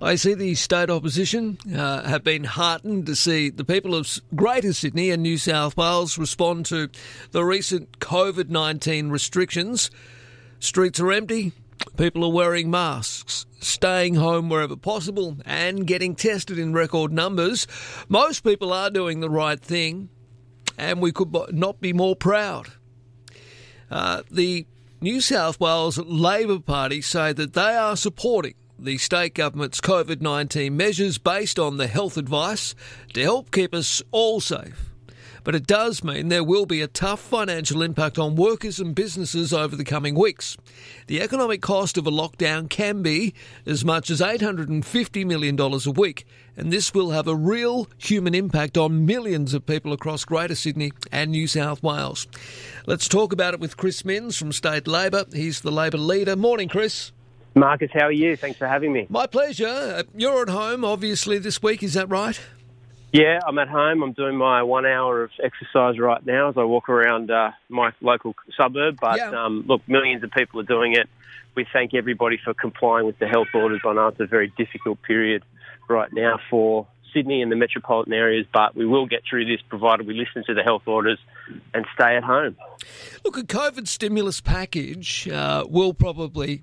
I see the state opposition uh, have been heartened to see the people of Greater Sydney and New South Wales respond to the recent COVID 19 restrictions. Streets are empty, people are wearing masks, staying home wherever possible, and getting tested in record numbers. Most people are doing the right thing, and we could not be more proud. Uh, the New South Wales Labor Party say that they are supporting the state government's COVID 19 measures based on the health advice to help keep us all safe. But it does mean there will be a tough financial impact on workers and businesses over the coming weeks. The economic cost of a lockdown can be as much as $850 million a week, and this will have a real human impact on millions of people across Greater Sydney and New South Wales. Let's talk about it with Chris Minns from State Labor. He's the Labor leader. Morning, Chris. Marcus, how are you? Thanks for having me. My pleasure. Uh, you're at home, obviously, this week, is that right? Yeah, I'm at home. I'm doing my one hour of exercise right now as I walk around uh, my local suburb. But yeah. um, look, millions of people are doing it. We thank everybody for complying with the health orders. I know it's a very difficult period right now for Sydney and the metropolitan areas, but we will get through this provided we listen to the health orders and stay at home. Look, a COVID stimulus package uh, will probably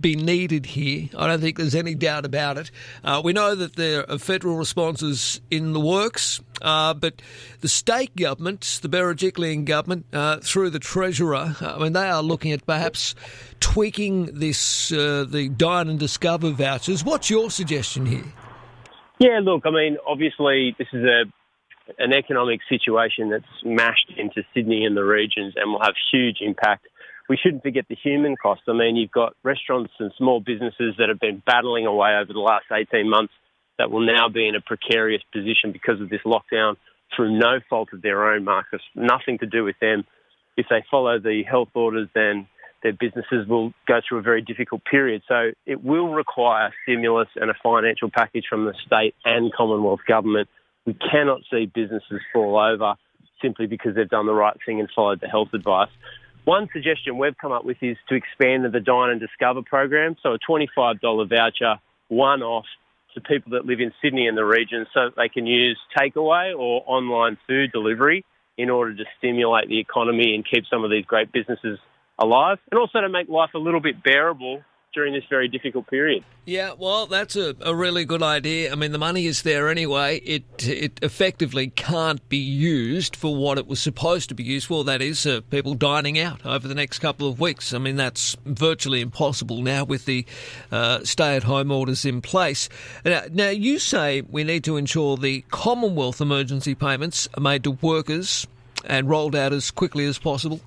be needed here. I don't think there's any doubt about it. Uh, we know that there are federal responses in the works, uh, but the state government, the Berejiklian government, uh, through the treasurer, I mean, they are looking at perhaps tweaking this, uh, the dine and discover vouchers. What's your suggestion here? Yeah, look, I mean, obviously, this is a an economic situation that's mashed into Sydney and the regions and will have huge impact we shouldn't forget the human cost. I mean, you've got restaurants and small businesses that have been battling away over the last 18 months that will now be in a precarious position because of this lockdown through no fault of their own, Marcus. Nothing to do with them. If they follow the health orders, then their businesses will go through a very difficult period. So it will require stimulus and a financial package from the state and Commonwealth government. We cannot see businesses fall over simply because they've done the right thing and followed the health advice. One suggestion we've come up with is to expand the Dine and Discover program, so a $25 voucher, one off to people that live in Sydney and the region so that they can use takeaway or online food delivery in order to stimulate the economy and keep some of these great businesses alive and also to make life a little bit bearable during this very difficult period. Yeah, well, that's a, a really good idea. I mean, the money is there anyway. It it effectively can't be used for what it was supposed to be used for. That is, uh, people dining out over the next couple of weeks. I mean, that's virtually impossible now with the uh, stay-at-home orders in place. Now, now, you say we need to ensure the Commonwealth emergency payments are made to workers and rolled out as quickly as possible.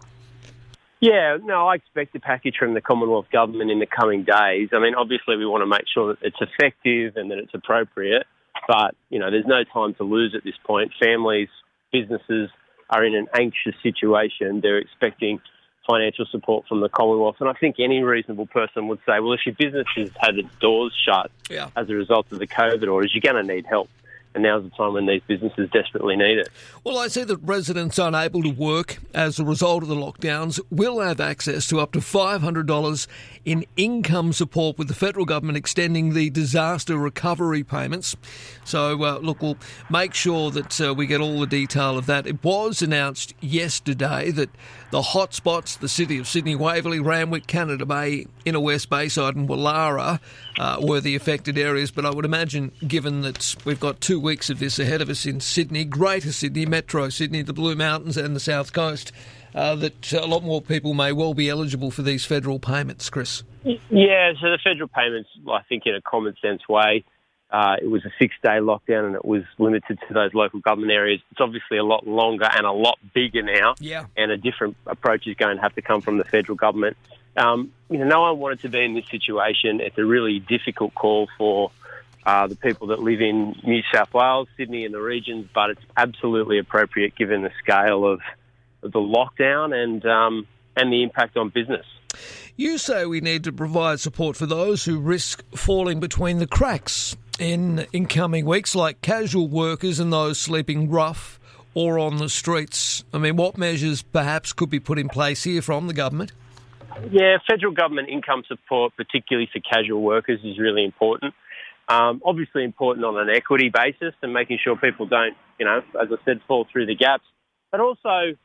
Yeah, no, I expect a package from the Commonwealth Government in the coming days. I mean, obviously, we want to make sure that it's effective and that it's appropriate, but, you know, there's no time to lose at this point. Families, businesses are in an anxious situation. They're expecting financial support from the Commonwealth. And I think any reasonable person would say, well, if your business has had its doors shut yeah. as a result of the COVID orders, you're going to need help and now's the time when these businesses desperately need it. Well, I see that residents unable to work as a result of the lockdowns will have access to up to $500 in income support with the federal government extending the disaster recovery payments. So, uh, look, we'll make sure that uh, we get all the detail of that. It was announced yesterday that the hotspots, the city of Sydney, Waverley, Randwick, Canada Bay, Inner West Bayside, and Woollahra, uh, were the affected areas. But I would imagine, given that we've got two weeks of this ahead of us in Sydney, Greater Sydney, Metro Sydney, the Blue Mountains, and the South Coast, uh, that a lot more people may well be eligible for these federal payments, Chris. Yeah, so the federal payments, I think, in a common sense way, uh, it was a six day lockdown and it was limited to those local government areas. It's obviously a lot longer and a lot bigger now. Yeah. And a different approach is going to have to come from the federal government. Um, you know, no one wanted to be in this situation. It's a really difficult call for uh, the people that live in New South Wales, Sydney, and the regions, but it's absolutely appropriate given the scale of, the lockdown and um, and the impact on business. You say we need to provide support for those who risk falling between the cracks in incoming weeks, like casual workers and those sleeping rough or on the streets. I mean, what measures perhaps could be put in place here from the government? Yeah, federal government income support, particularly for casual workers, is really important. Um, obviously important on an equity basis and making sure people don't, you know, as I said, fall through the gaps. But also,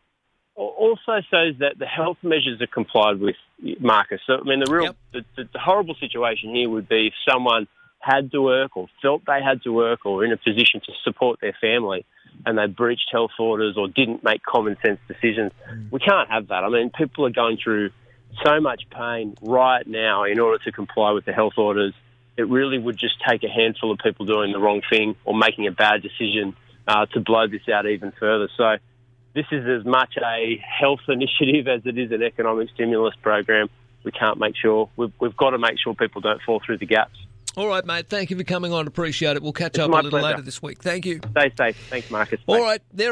also shows that the health measures are complied with, Marcus. So, I mean, the real, Yep. the, the, the horrible situation here would be if someone had to work or felt they had to work or in a position to support their family and they breached health orders or didn't make common sense decisions. We can't have that. I mean, people are going through so much pain right now in order to comply with the health orders. It really would just take a handful of people doing the wrong thing or making a bad decision uh, to blow this out even further. So this is as much a health initiative as it is an economic stimulus program. We can't make sure, we've, we've got to make sure people don't fall through the gaps. All right, mate. Thank you for coming on. Appreciate it. We'll catch It's up a little pleasure. later this week. Thank you. Stay safe. Thanks, Marcus. Bye. All right, there.